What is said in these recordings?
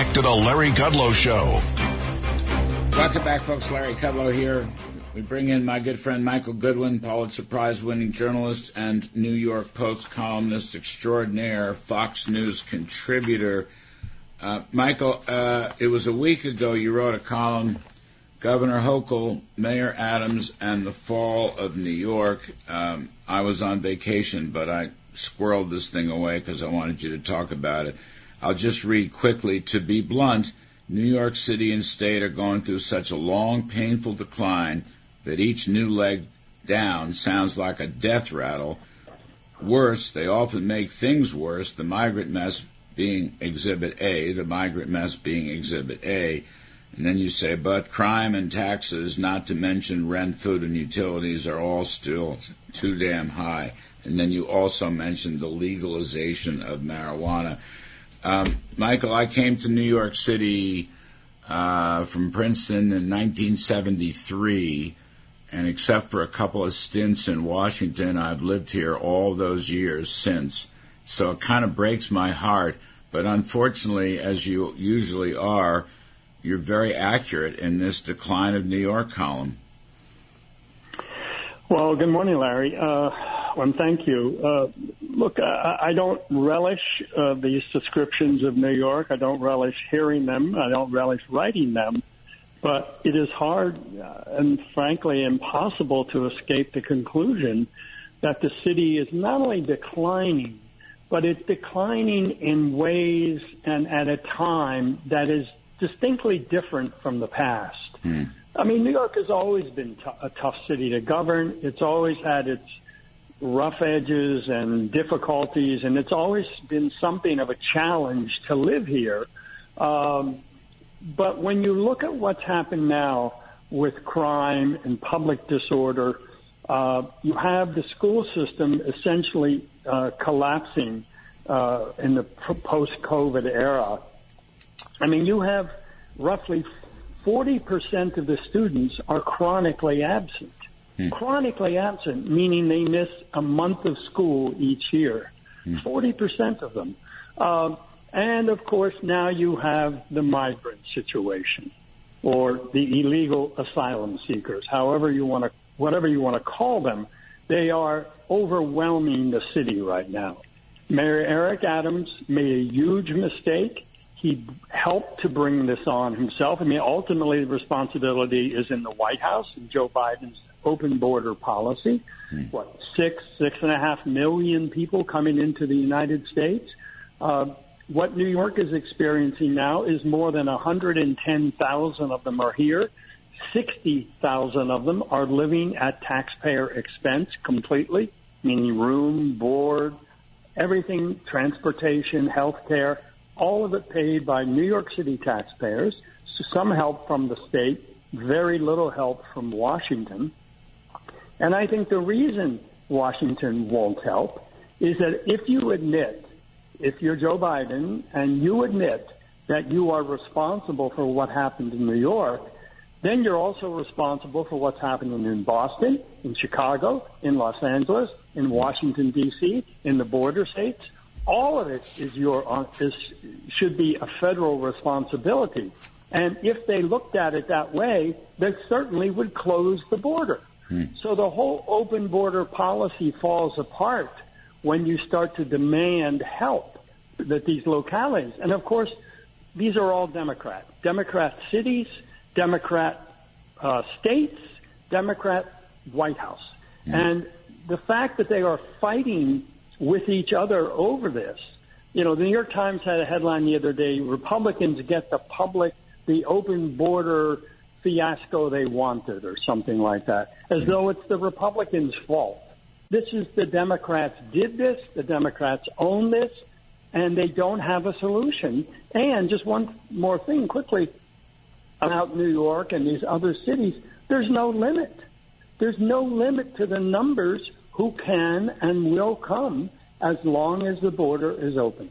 back to the Larry Kudlow Show. Welcome back, folks. Larry Kudlow here. We bring in my good friend Michael Goodwin, Pulitzer Prize winning journalist and New York Post columnist extraordinaire, Fox News contributor. Uh, Michael, uh, it was a week ago you wrote a column, Governor Hochul, Mayor Adams, and the Fall of New York. Um, I was on vacation, but I squirreled this thing away because I wanted you to talk about it. I'll just read quickly. To be blunt, New York City and state are going through such a long, painful decline that each new leg down sounds like a death rattle. Worse, they often make things worse, the migrant mess being exhibit A, the migrant mess being exhibit A. And then you say, but crime and taxes, not to mention rent, food, and utilities, are all still too damn high. And then you also mentioned the legalization of marijuana. Um, Michael, I came to New York City uh, from Princeton in 1973, and except for a couple of stints in Washington, I've lived here all those years since. So it kind of breaks my heart, but unfortunately, as you usually are, you're very accurate in this decline of New York column. Well, good morning, Larry. Uh, and thank you. Uh, look, I, I don't relish uh, these descriptions of New York. I don't relish hearing them. I don't relish writing them. But it is hard uh, and frankly impossible to escape the conclusion that the city is not only declining, but it's declining in ways and at a time that is distinctly different from the past. Mm. I mean, New York has always been t- a tough city to govern. It's always had its rough edges and difficulties, and it's always been something of a challenge to live here. Um, but when you look at what's happened now with crime and public disorder, uh, you have the school system essentially uh, collapsing uh, in the post-COVID era. I mean, you have roughly 40% of the students are chronically absent. Hmm. Chronically absent, meaning they miss a month of school each year. Hmm. 40% of them. Uh, and of course, now you have the migrant situation or the illegal asylum seekers, however you want to, whatever you want to call them. They are overwhelming the city right now. Mayor Eric Adams made a huge mistake. He helped to bring this on himself. I mean, ultimately, the responsibility is in the White House and Joe Biden's open border policy. Hmm. What six, six and a half million people coming into the United States. Uh, what New York is experiencing now is more than 110,000 of them are here. 60,000 of them are living at taxpayer expense completely, meaning room, board, everything, transportation, health care, all of it paid by New York City taxpayers. So some help from the state, very little help from Washington. And I think the reason Washington won't help is that if you admit, if you're Joe Biden and you admit that you are responsible for what happened in New York, then you're also responsible for what's happening in Boston, in Chicago, in Los Angeles, in Washington D.C., in the border states. All of it is your uh, is should be a federal responsibility. And if they looked at it that way, they certainly would close the border. Hmm. So the whole open border policy falls apart when you start to demand help that these localities, and of course, these are all Democrat, Democrat cities, Democrat uh, states, Democrat White House, hmm. and the fact that they are fighting with each other over this. You know, the New York Times had a headline the other day: Republicans get the public, the open border fiasco they wanted or something like that, as though it's the Republicans' fault. This is the Democrats did this, the Democrats own this, and they don't have a solution. And just one more thing quickly about New York and these other cities, there's no limit. There's no limit to the numbers who can and will come as long as the border is open.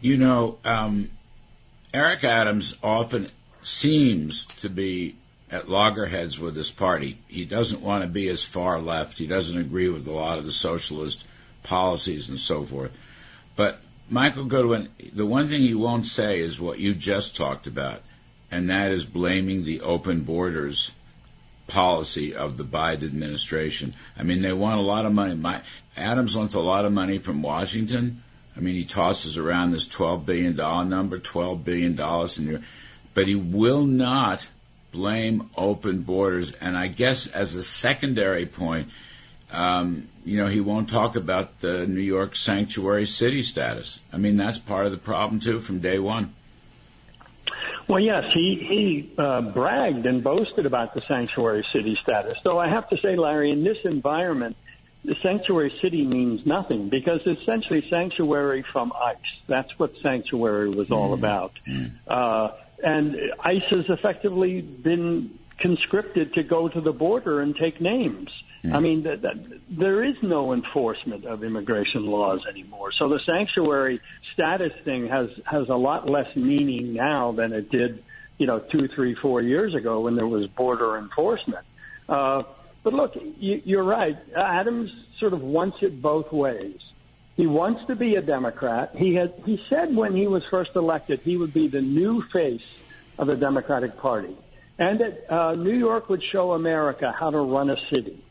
You know, um, Eric Adams often seems to be at loggerheads with his party. He doesn't want to be as far left. He doesn't agree with a lot of the socialist policies and so forth. But Michael Goodwin, the one thing he won't say is what you just talked about, and that is blaming the open borders policy of the Biden administration. I mean, they want a lot of money. My, Adams wants a lot of money from Washington. I mean, he tosses around this $12 billion number, $12 billion, in but he will not blame open borders. And I guess as a secondary point, um, you know, he won't talk about the New York sanctuary city status. I mean, that's part of the problem, too, from day one. Well, yes, he he uh, bragged and boasted about the sanctuary city status. Though I have to say, Larry, in this environment, sanctuary city means nothing because it's essentially sanctuary from ICE. That's what sanctuary was all mm. about. Mm. Uh, and ICE has effectively been conscripted to go to the border and take names. I mean, that, that, there is no enforcement of immigration laws anymore. So the sanctuary status thing has has a lot less meaning now than it did, you know, two, three, four years ago when there was border enforcement. Uh, but look, you, you're right. Adams sort of wants it both ways. He wants to be a Democrat. He had he said when he was first elected he would be the new face of the Democratic Party, and that uh, New York would show America how to run a city.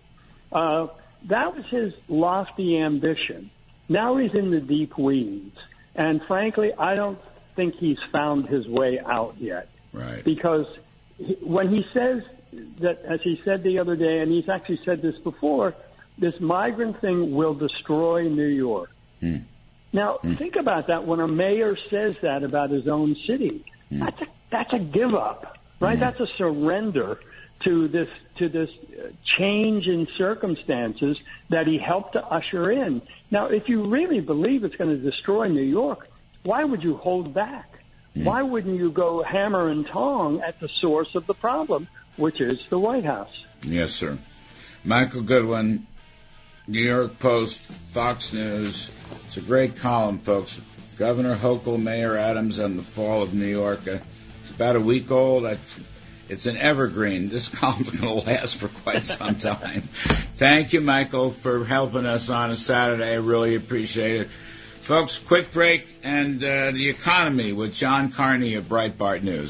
Uh, that was his lofty ambition. Now he's in the deep weeds. And frankly, I don't think he's found his way out yet. Right. Because he, when he says that, as he said the other day, and he's actually said this before, this migrant thing will destroy New York. Hmm. Now, hmm. think about that when a mayor says that about his own city. Hmm. That's a, that's a give up, right? Hmm. That's a surrender to this to this change in circumstances that he helped to usher in. Now, if you really believe it's going to destroy New York, why would you hold back? Mm. Why wouldn't you go hammer and tong at the source of the problem, which is the White House? Yes, sir. Michael Goodwin, New York Post, Fox News. It's a great column, folks. Governor Hochul, Mayor Adams, and the fall of New York. Uh, it's about a week old. It's an evergreen. This column's going to last for quite some time. Thank you, Michael, for helping us on a Saturday. I really appreciate it. Folks, quick break and uh, the economy with John Carney of Breitbart News.